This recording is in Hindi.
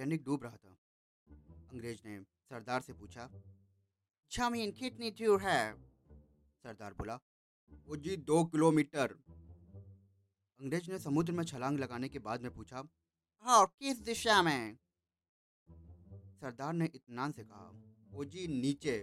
टाइटैनिक डूब रहा था। अंग्रेज़ ने सरदार से पूछा, ज़मीन कितनी दूर है? सरदार बोला, वो जी दो किलोमीटर। अंग्रेज़ ने समुद्र में छलांग लगाने के बाद में पूछा, और किस दिशा में? सरदार ने इत्मीनान से कहा, वो जी नीचे।